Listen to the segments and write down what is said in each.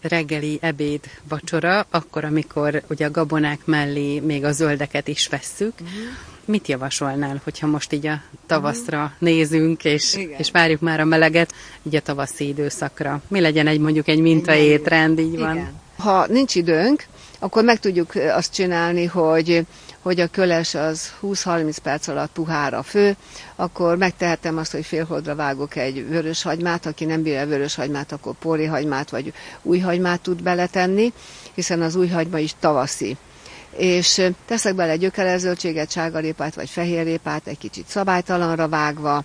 reggeli, ebéd, vacsora, akkor, amikor ugye a gabonák mellé még a zöldeket is vesszük. Uh-huh. Mit javasolnál, hogyha most így a tavaszra uh-huh. nézünk, és, és várjuk már a meleget, így a tavaszi időszakra? Mi legyen egy mondjuk egy mintaétrend, így van? Igen. Ha nincs időnk, akkor meg tudjuk azt csinálni, hogy hogy a köles az 20-30 perc alatt puhára fő, akkor megtehetem azt, hogy félholdra vágok egy vörös hagymát, aki nem bírja vörös hagymát, akkor póri hagymát vagy új hagymát tud beletenni, hiszen az új hagyma is tavaszi és teszek bele gyökerezöldséget, sárgarépát vagy fehérrépát, egy kicsit szabálytalanra vágva,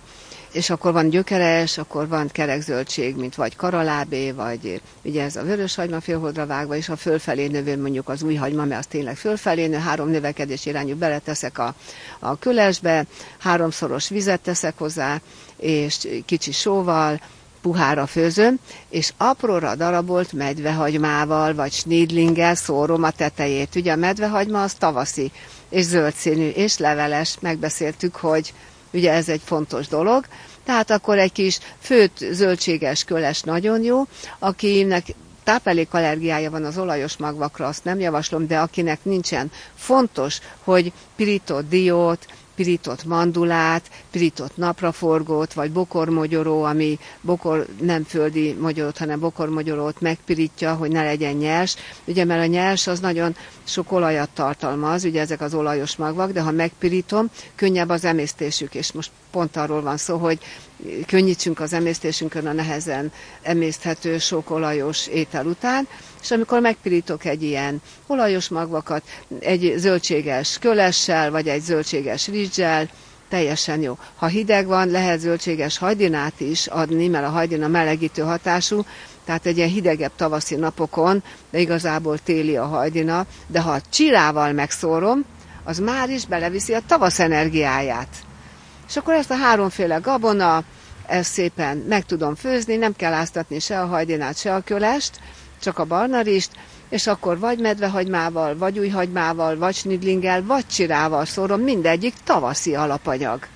és akkor van gyökeres, akkor van kerekzöldség, mint vagy karalábé, vagy ugye ez a vörös hagyma félholdra vágva, és a fölfelé növő mondjuk az új hagyma, mert az tényleg fölfelé nő, három növekedés irányú beleteszek a, a külesbe, háromszoros vizet teszek hozzá, és kicsi sóval, puhára főzöm, és apróra darabolt medvehagymával, vagy snidlinggel szórom a tetejét. Ugye a medvehagyma az tavaszi, és zöld színű, és leveles. Megbeszéltük, hogy ugye ez egy fontos dolog. Tehát akkor egy kis főtt zöldséges köles nagyon jó, akinek táplálékallergiája van az olajos magvakra, azt nem javaslom, de akinek nincsen, fontos, hogy pirított diót, pirított mandulát, pirított napraforgót, vagy bokormogyoró, ami bokor nem földi mogyorót, hanem bokormogyorót megpirítja, hogy ne legyen nyers. Ugye, mert a nyers az nagyon sok olajat tartalmaz, ugye ezek az olajos magvak, de ha megpirítom, könnyebb az emésztésük, és most pont arról van szó, hogy könnyítsünk az emésztésünkön a nehezen emészthető sok olajos étel után, és amikor megpirítok egy ilyen olajos magvakat, egy zöldséges kölessel, vagy egy zöldséges rizssel, teljesen jó. Ha hideg van, lehet zöldséges hajdinát is adni, mert a hajdina melegítő hatású, tehát egy ilyen hidegebb tavaszi napokon, de igazából téli a hajdina, de ha csirával megszórom, az már is beleviszi a tavasz energiáját. És akkor ezt a háromféle gabona, ezt szépen meg tudom főzni, nem kell áztatni se a hajdinát, se a kölest, csak a barna rist, és akkor vagy medvehagymával, vagy újhagymával, vagy snidlinggel, vagy csirával szórom, mindegyik tavaszi alapanyag.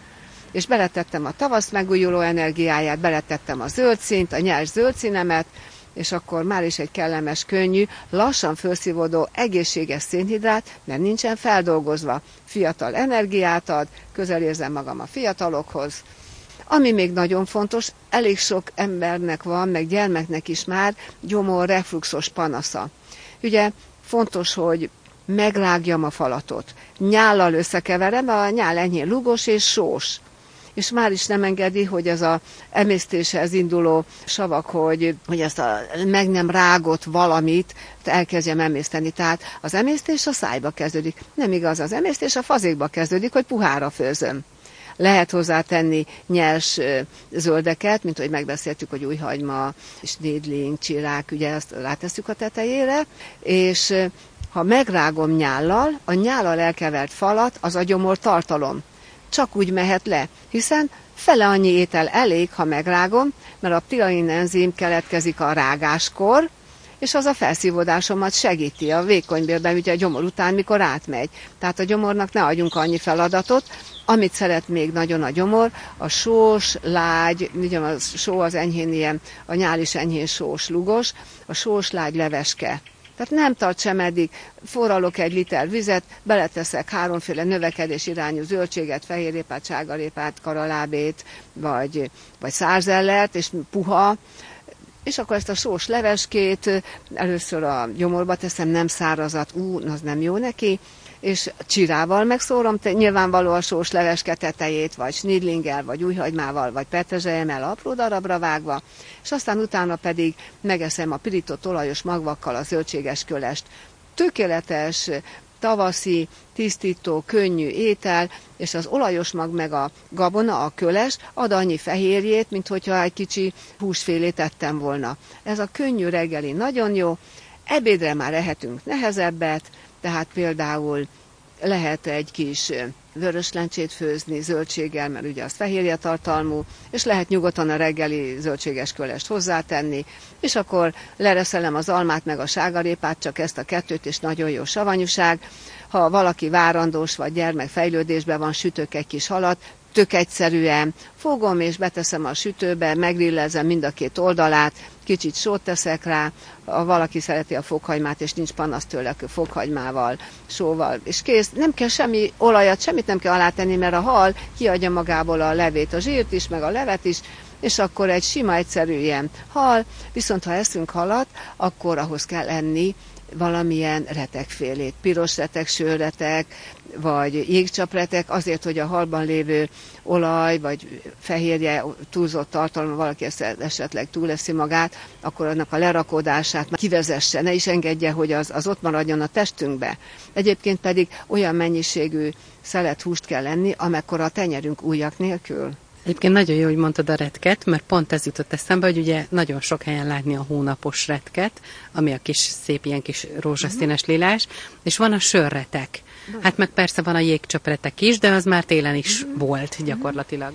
És beletettem a tavasz megújuló energiáját, beletettem a zöld színt, a nyers zöld színemet, és akkor már is egy kellemes, könnyű, lassan felszívódó, egészséges szénhidrát, mert nincsen feldolgozva. Fiatal energiát ad, közel érzem magam a fiatalokhoz, ami még nagyon fontos, elég sok embernek van, meg gyermeknek is már gyomor refluxos panasza. Ugye fontos, hogy meglágjam a falatot. Nyállal összekeverem, a nyál enyhén lugos és sós és már is nem engedi, hogy ez a emésztéshez induló savak, hogy, hogy ezt a meg nem rágott valamit elkezdjem emészteni. Tehát az emésztés a szájba kezdődik. Nem igaz, az emésztés a fazékba kezdődik, hogy puhára főzöm. Lehet hozzátenni nyers zöldeket, mint hogy megbeszéltük, hogy újhagyma, nédling, csirák, ugye ezt rátesszük a tetejére, és ha megrágom nyállal, a nyállal elkevert falat az a gyomor tartalom. Csak úgy mehet le, hiszen fele annyi étel elég, ha megrágom, mert a ptiain enzim keletkezik a rágáskor, és az a felszívódásomat segíti a vékonybélben, ugye a gyomor után, mikor átmegy. Tehát a gyomornak ne adjunk annyi feladatot, amit szeret még nagyon a gyomor, a sós, lágy, ugye a só az enyhén ilyen, a nyál is enyhén sós, lugos, a sós, lágy leveske. Tehát nem tart sem eddig, forralok egy liter vizet, beleteszek háromféle növekedés irányú zöldséget, fehérrépát, sárgarépát, karalábét, vagy, vagy szárzellert, és puha, és akkor ezt a sós leveskét először a gyomorba teszem, nem szárazat, ú, az nem jó neki, és csirával megszórom, te, nyilvánvaló a sós leveske tetejét, vagy snidlinggel, vagy újhagymával, vagy petrezselyemmel apró darabra vágva, és aztán utána pedig megeszem a pirított olajos magvakkal a zöldséges kölest. Tökéletes, tavaszi, tisztító, könnyű étel, és az olajos mag meg a gabona, a köles ad annyi fehérjét, mint hogyha egy kicsi húsfélét ettem volna. Ez a könnyű reggeli nagyon jó, ebédre már ehetünk nehezebbet, tehát például lehet egy kis vörös lencsét főzni zöldséggel, mert ugye az fehérje tartalmú, és lehet nyugodtan a reggeli zöldséges kölest hozzátenni, és akkor lereszelem az almát meg a ságarépát, csak ezt a kettőt, és nagyon jó savanyúság. Ha valaki várandós vagy gyermek fejlődésben van, sütök egy kis halat, tök egyszerűen fogom és beteszem a sütőbe, megrillezem mind a két oldalát, kicsit sót teszek rá, ha valaki szereti a fokhagymát, és nincs panasz tőle, akkor fokhagymával, sóval, és kész. Nem kell semmi olajat, semmit nem kell alátenni, mert a hal kiadja magából a levét, a zsírt is, meg a levet is, és akkor egy sima, egyszerű ilyen hal, viszont ha eszünk halat, akkor ahhoz kell enni valamilyen retekfélét, piros retek, sőretek, vagy jégcsapretek, azért, hogy a halban lévő olaj, vagy fehérje túlzott tartalma, valaki ezt esetleg túleszi magát, akkor annak a lerakódását kivezesse, ne is engedje, hogy az, az ott maradjon a testünkbe. Egyébként pedig olyan mennyiségű szelet húst kell lenni, amekkora a tenyerünk újak nélkül. Egyébként nagyon jó, hogy mondtad a retket, mert pont ez jutott eszembe, hogy ugye nagyon sok helyen látni a hónapos retket, ami a kis szép ilyen kis rózsaszínes lilás, és van a sörretek. Hát meg persze van a jégcsöpretek is, de az már télen is volt gyakorlatilag.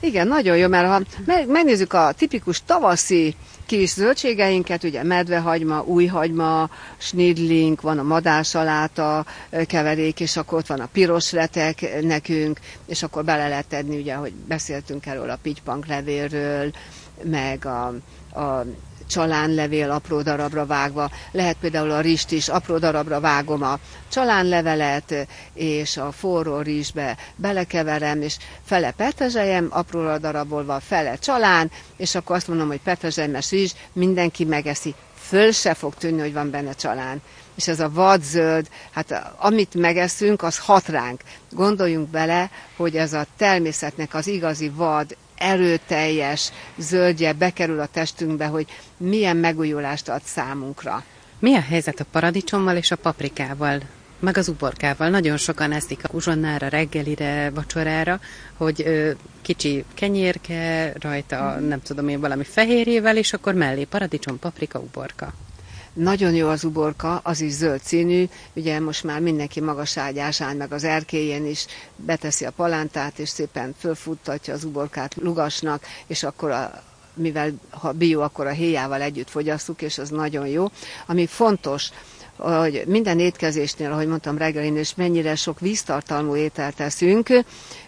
Igen, nagyon jó, mert ha megnézzük a tipikus tavaszi kis zöldségeinket, ugye medvehagyma, újhagyma, snidling, van a madársaláta keverék, és akkor ott van a piros retek nekünk, és akkor bele lehet tenni, ugye, hogy beszéltünk erről a pitypank levélről, meg a, a csalánlevél apró darabra vágva, lehet például a rist is, apró darabra vágom a csalánlevelet, és a forró rizsbe belekeverem, és fele petrezselyem, apró darabolva, fele csalán, és akkor azt mondom, hogy petrezselymes rizs, mindenki megeszi, föl se fog tűnni, hogy van benne csalán. És ez a vadzöld, hát amit megeszünk, az hat ránk. Gondoljunk bele, hogy ez a természetnek az igazi vad erőteljes zöldje bekerül a testünkbe, hogy milyen megújulást ad számunkra. Mi a helyzet a paradicsommal és a paprikával? meg az uborkával. Nagyon sokan eszik a uzsonnára, reggelire, vacsorára, hogy ö, kicsi kenyérke, rajta nem tudom én valami fehérjével, és akkor mellé paradicsom, paprika, uborka. Nagyon jó az uborka, az is zöld színű, ugye most már mindenki magas ágyásán, meg az erkélyen is beteszi a palántát, és szépen fölfuttatja az uborkát lugasnak, és akkor a, mivel ha bio, akkor a héjával együtt fogyasszuk, és az nagyon jó. Ami fontos, hogy minden étkezésnél, ahogy mondtam reggelin, és mennyire sok víztartalmú ételt teszünk,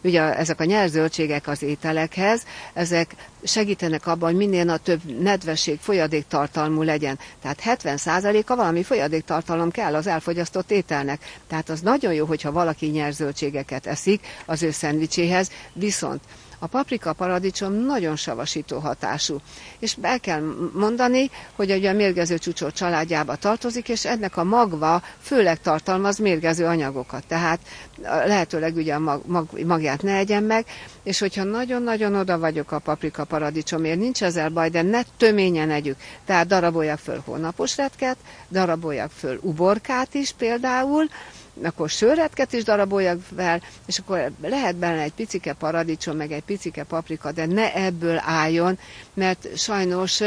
ugye ezek a nyerzöldségek az ételekhez, ezek segítenek abban, hogy minél a több nedvesség, folyadéktartalmú legyen. Tehát 70%-a valami folyadéktartalom kell az elfogyasztott ételnek. Tehát az nagyon jó, hogyha valaki nyerzöldségeket eszik az ő szendvicséhez, viszont a paprika paradicsom nagyon savasító hatású. És be kell mondani, hogy ugye a mérgező csúcsor családjába tartozik, és ennek a magva főleg tartalmaz mérgező anyagokat. Tehát lehetőleg ugye a mag, mag, magját ne egyen meg, és hogyha nagyon-nagyon oda vagyok a paprika paradicsomért, nincs ezzel baj, de ne töményen együk. Tehát daraboljak föl hónapos retket, daraboljak föl uborkát is például, akkor sörretket is daraboljak fel, és akkor lehet benne egy picike paradicsom, meg egy picike paprika, de ne ebből álljon, mert sajnos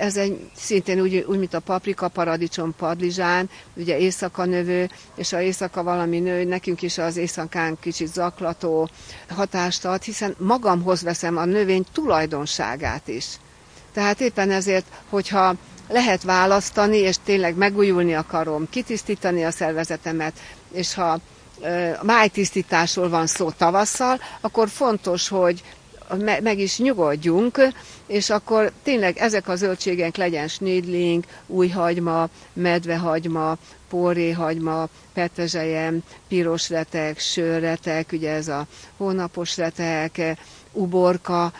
ez egy szintén úgy, úgy, mint a paprika, paradicsom, padlizsán, ugye éjszaka növő, és a éjszaka valami nő, nekünk is az éjszakán kicsit zaklató hatást ad, hiszen magamhoz veszem a növény tulajdonságát is. Tehát éppen ezért, hogyha lehet választani, és tényleg megújulni akarom, kitisztítani a szervezetemet, és ha májtisztításról van szó tavasszal, akkor fontos, hogy meg is nyugodjunk, és akkor tényleg ezek a zöldségek legyen snidling, újhagyma, medvehagyma, póréhagyma, petrezselyem, piros retek, sörretek, ugye ez a hónapos retek, uborka,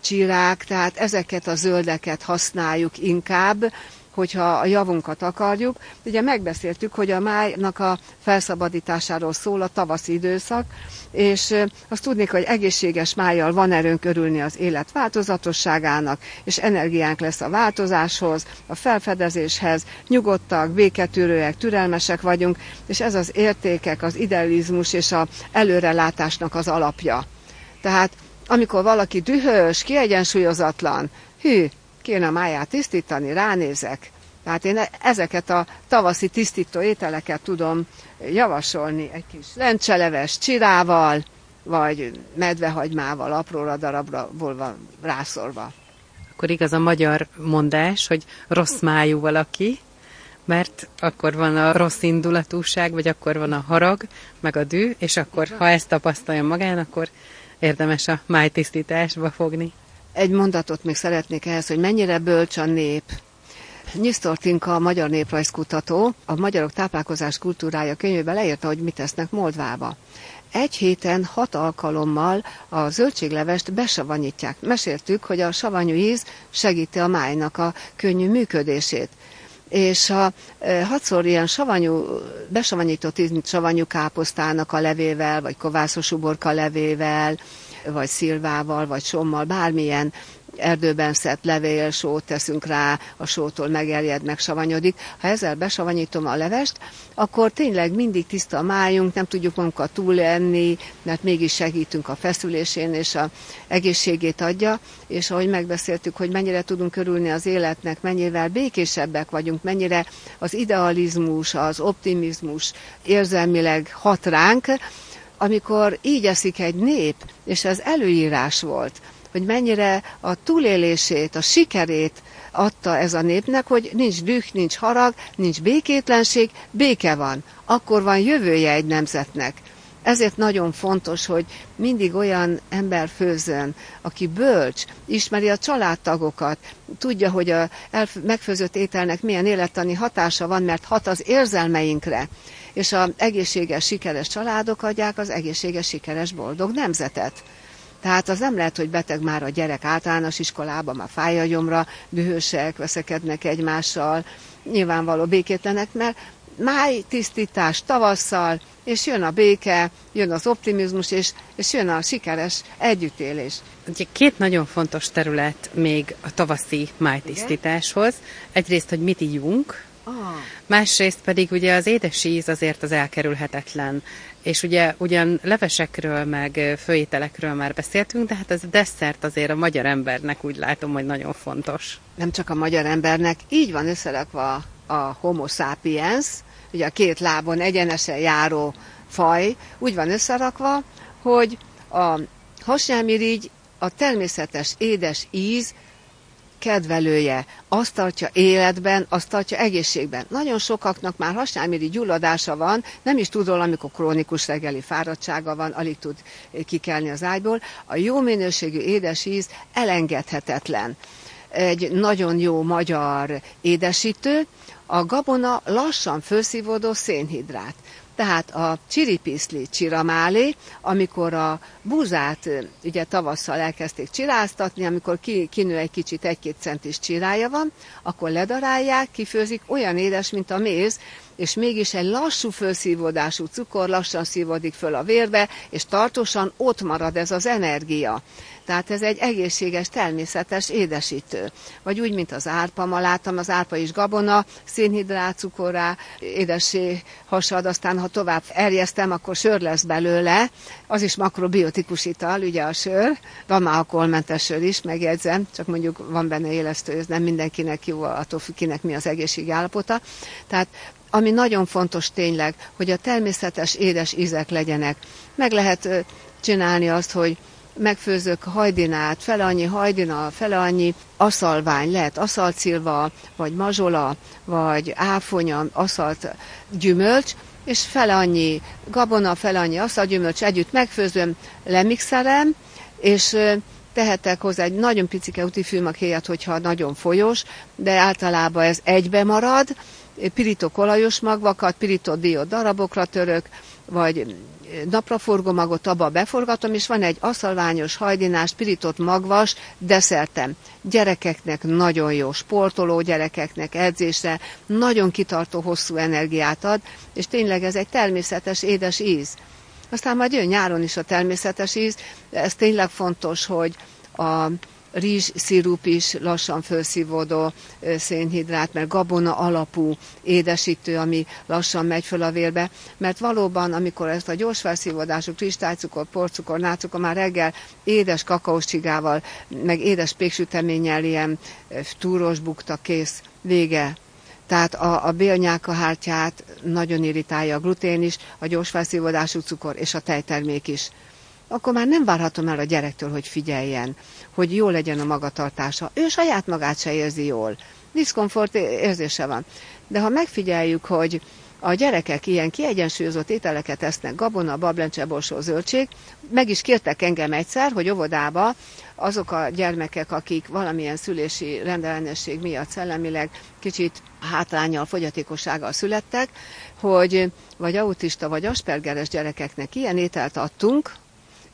csirák, tehát ezeket a zöldeket használjuk inkább, hogyha a javunkat akarjuk. Ugye megbeszéltük, hogy a májnak a felszabadításáról szól a tavaszi időszak, és azt tudnék, hogy egészséges májjal van erőnk örülni az élet változatosságának, és energiánk lesz a változáshoz, a felfedezéshez, nyugodtak, béketűrőek, türelmesek vagyunk, és ez az értékek, az idealizmus és a előrelátásnak az alapja. Tehát amikor valaki dühös, kiegyensúlyozatlan, hű, kéne a máját tisztítani, ránézek. Tehát én ezeket a tavaszi tisztító ételeket tudom javasolni, egy kis lencseleves csirával, vagy medvehagymával, apróra darabra volva rászorva. Akkor igaz a magyar mondás, hogy rossz májú valaki, mert akkor van a rossz indulatúság, vagy akkor van a harag, meg a dű, és akkor, ha ezt tapasztalja magán, akkor érdemes a májtisztításba fogni. Egy mondatot még szeretnék ehhez, hogy mennyire bölcs a nép. Nyisztortinka, a magyar néprajzkutató, a magyarok táplálkozás kultúrája könyvében leírta, hogy mit tesznek Moldvába. Egy héten hat alkalommal a zöldséglevest besavanyítják. Meséltük, hogy a savanyú íz segíti a májnak a könnyű működését és a e, hatszor ilyen savanyú, besavanyított savanyú káposztának a levével, vagy kovászos uborka levével, vagy szilvával, vagy sommal, bármilyen erdőben szett levél, sót teszünk rá, a sótól megerjed, megsavanyodik. Ha ezzel besavanyítom a levest, akkor tényleg mindig tiszta a májunk, nem tudjuk magunkat túlenni, mert mégis segítünk a feszülésén, és a egészségét adja, és ahogy megbeszéltük, hogy mennyire tudunk körülni az életnek, mennyivel békésebbek vagyunk, mennyire az idealizmus, az optimizmus érzelmileg hat ránk, amikor így eszik egy nép, és ez előírás volt, hogy mennyire a túlélését, a sikerét adta ez a népnek, hogy nincs düh, nincs harag, nincs békétlenség, béke van. Akkor van jövője egy nemzetnek. Ezért nagyon fontos, hogy mindig olyan ember főzön, aki bölcs, ismeri a családtagokat, tudja, hogy a megfőzött ételnek milyen élettani hatása van, mert hat az érzelmeinkre. És az egészséges, sikeres családok adják az egészséges, sikeres, boldog nemzetet. Tehát az nem lehet, hogy beteg már a gyerek általános iskolában, már fáj a gyomra, dühösek, veszekednek egymással, nyilvánvaló békétlenek, mert máj tisztítás tavasszal, és jön a béke, jön az optimizmus, és, és jön a sikeres együttélés. Ugye két nagyon fontos terület még a tavaszi májtisztításhoz. Egyrészt, hogy mit ígyunk, ah. másrészt pedig ugye az édes íz azért az elkerülhetetlen. És ugye ugyan levesekről, meg főételekről már beszéltünk, de hát ez a desszert azért a magyar embernek úgy látom, hogy nagyon fontos. Nem csak a magyar embernek, így van összerakva a homo sapiens, ugye a két lábon egyenesen járó faj, úgy van összerakva, hogy a hasnyálmirigy a természetes édes íz kedvelője, azt tartja életben, azt tartja egészségben. Nagyon sokaknak már hasnyálmiri gyulladása van, nem is tud róla, amikor krónikus reggeli fáradtsága van, alig tud kikelni az ágyból. A jó minőségű édes íz elengedhetetlen. Egy nagyon jó magyar édesítő, a gabona lassan felszívódó szénhidrát. Tehát a csiripiszli csiramálé, amikor a búzát ugye tavasszal elkezdték csiráztatni, amikor ki, kinő egy kicsit egy-két centis csirája van, akkor ledarálják, kifőzik, olyan édes, mint a méz, és mégis egy lassú felszívódású cukor lassan szívódik föl a vérbe, és tartósan ott marad ez az energia. Tehát ez egy egészséges, természetes édesítő. Vagy úgy, mint az árpa, ma láttam, az árpa is gabona, szénhidrát, cukorá, édessé hasad, aztán ha tovább erjesztem, akkor sör lesz belőle, az is makrobiotikus ital, ugye a sör, van már alkoholmentes sör is, megjegyzem, csak mondjuk van benne élesztő, ez nem mindenkinek jó, attól függ, kinek mi az egészségi állapota. Tehát ami nagyon fontos tényleg, hogy a természetes édes ízek legyenek. Meg lehet csinálni azt, hogy megfőzök hajdinát, fele annyi hajdina, fele annyi aszalvány, lehet aszalcilva, vagy mazsola, vagy áfonya, aszalt gyümölcs, és fele annyi gabona, fele annyi aszalgyümölcs együtt megfőzöm, lemixelem, és tehetek hozzá egy nagyon picike utifilmakéjat, hogyha nagyon folyós, de általában ez egybe marad, pirítok olajos magvakat, pirított diót darabokra török, vagy napraforgó magot abba beforgatom, és van egy aszalványos, hajdinás, pirított magvas deszertem. Gyerekeknek nagyon jó, sportoló gyerekeknek edzésre, nagyon kitartó, hosszú energiát ad, és tényleg ez egy természetes, édes íz. Aztán majd jön nyáron is a természetes íz, ez tényleg fontos, hogy a rizs szirup is lassan felszívódó szénhidrát, mert gabona alapú édesítő, ami lassan megy föl a vérbe, mert valóban, amikor ezt a gyors felszívódású kristálycukor, porcukor, nácukor már reggel édes kakaós csigával, meg édes péksüteménnyel ilyen túros bukta kész, vége, tehát a, a bélnyálkahártyát nagyon irritálja a glutén is, a gyors felszívódású cukor és a tejtermék is akkor már nem várhatom el a gyerektől, hogy figyeljen, hogy jó legyen a magatartása. Ő saját magát se érzi jól. Diszkomfort érzése van. De ha megfigyeljük, hogy a gyerekek ilyen kiegyensúlyozott ételeket esznek, gabona, bablencse, borsó, zöldség. Meg is kértek engem egyszer, hogy óvodába azok a gyermekek, akik valamilyen szülési rendellenesség miatt szellemileg kicsit hátrányal, fogyatékossággal születtek, hogy vagy autista, vagy aspergeres gyerekeknek ilyen ételt adtunk,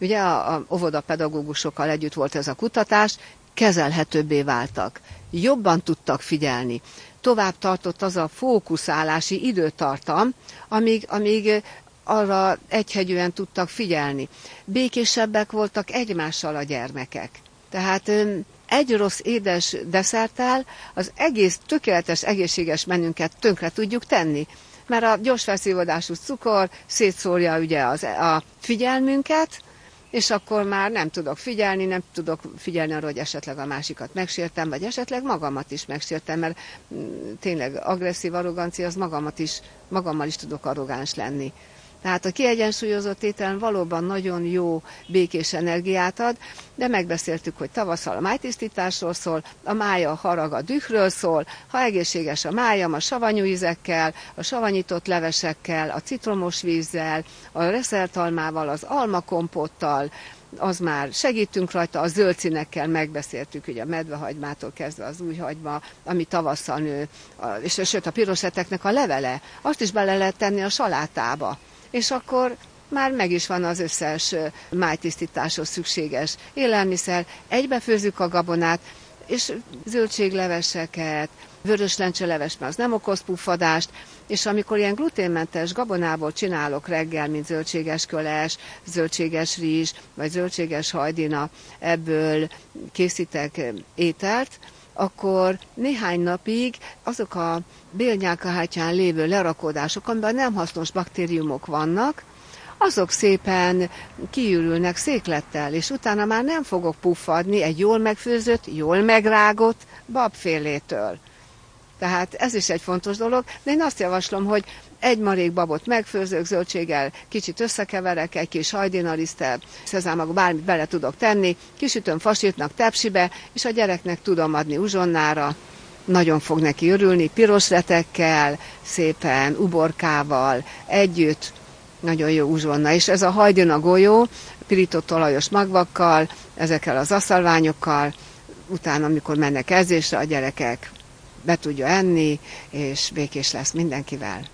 ugye a, a óvodapedagógusokkal együtt volt ez a kutatás, kezelhetőbbé váltak, jobban tudtak figyelni. Tovább tartott az a fókuszálási időtartam, amíg, amíg arra egyhegyűen tudtak figyelni. Békésebbek voltak egymással a gyermekek. Tehát egy rossz édes desszerttel az egész tökéletes egészséges menünket tönkre tudjuk tenni. Mert a gyors felszívódású cukor szétszórja ugye az, a figyelmünket, és akkor már nem tudok figyelni, nem tudok figyelni arra, hogy esetleg a másikat megsértem, vagy esetleg magamat is megsértem, mert mm, tényleg agresszív arrogancia, az magamat is, magammal is tudok arrogáns lenni. Tehát a kiegyensúlyozott ételen valóban nagyon jó békés energiát ad, de megbeszéltük, hogy tavasszal a májtisztításról szól, a mája a harag a dühről szól, ha egészséges a májam a savanyú ízekkel, a savanyított levesekkel, a citromos vízzel, a reszeltalmával, az almakompottal, az már segítünk rajta, a zöld színekkel megbeszéltük, ugye a medvehagymától kezdve az új hagyma, ami tavasszal nő, és sőt a piroseteknek a levele, azt is bele lehet tenni a salátába és akkor már meg is van az összes májtisztításhoz szükséges élelmiszer, egybefőzzük a gabonát, és zöldségleveseket, vörös lencseleves, mert az nem okoz puffadást, és amikor ilyen gluténmentes gabonából csinálok reggel, mint zöldséges köles, zöldséges rizs, vagy zöldséges hajdina, ebből készítek ételt, akkor néhány napig azok a bélnyálkahártyán lévő lerakódások, amiben nem hasznos baktériumok vannak, azok szépen kiürülnek széklettel, és utána már nem fogok puffadni egy jól megfőzött, jól megrágott babfélétől. Tehát ez is egy fontos dolog, de én azt javaslom, hogy egy marék babot megfőzök zöldséggel, kicsit összekeverek, egy kis hajdinalisztel, szezámag, bármit bele tudok tenni, kisütöm fasírtnak tepsibe, és a gyereknek tudom adni uzsonnára, nagyon fog neki örülni, piros retekkel, szépen, uborkával, együtt, nagyon jó uzsonna. És ez a hajdina golyó, pirított olajos magvakkal, ezekkel az aszalványokkal, utána, amikor mennek edzésre, a gyerekek be tudja enni, és békés lesz mindenkivel.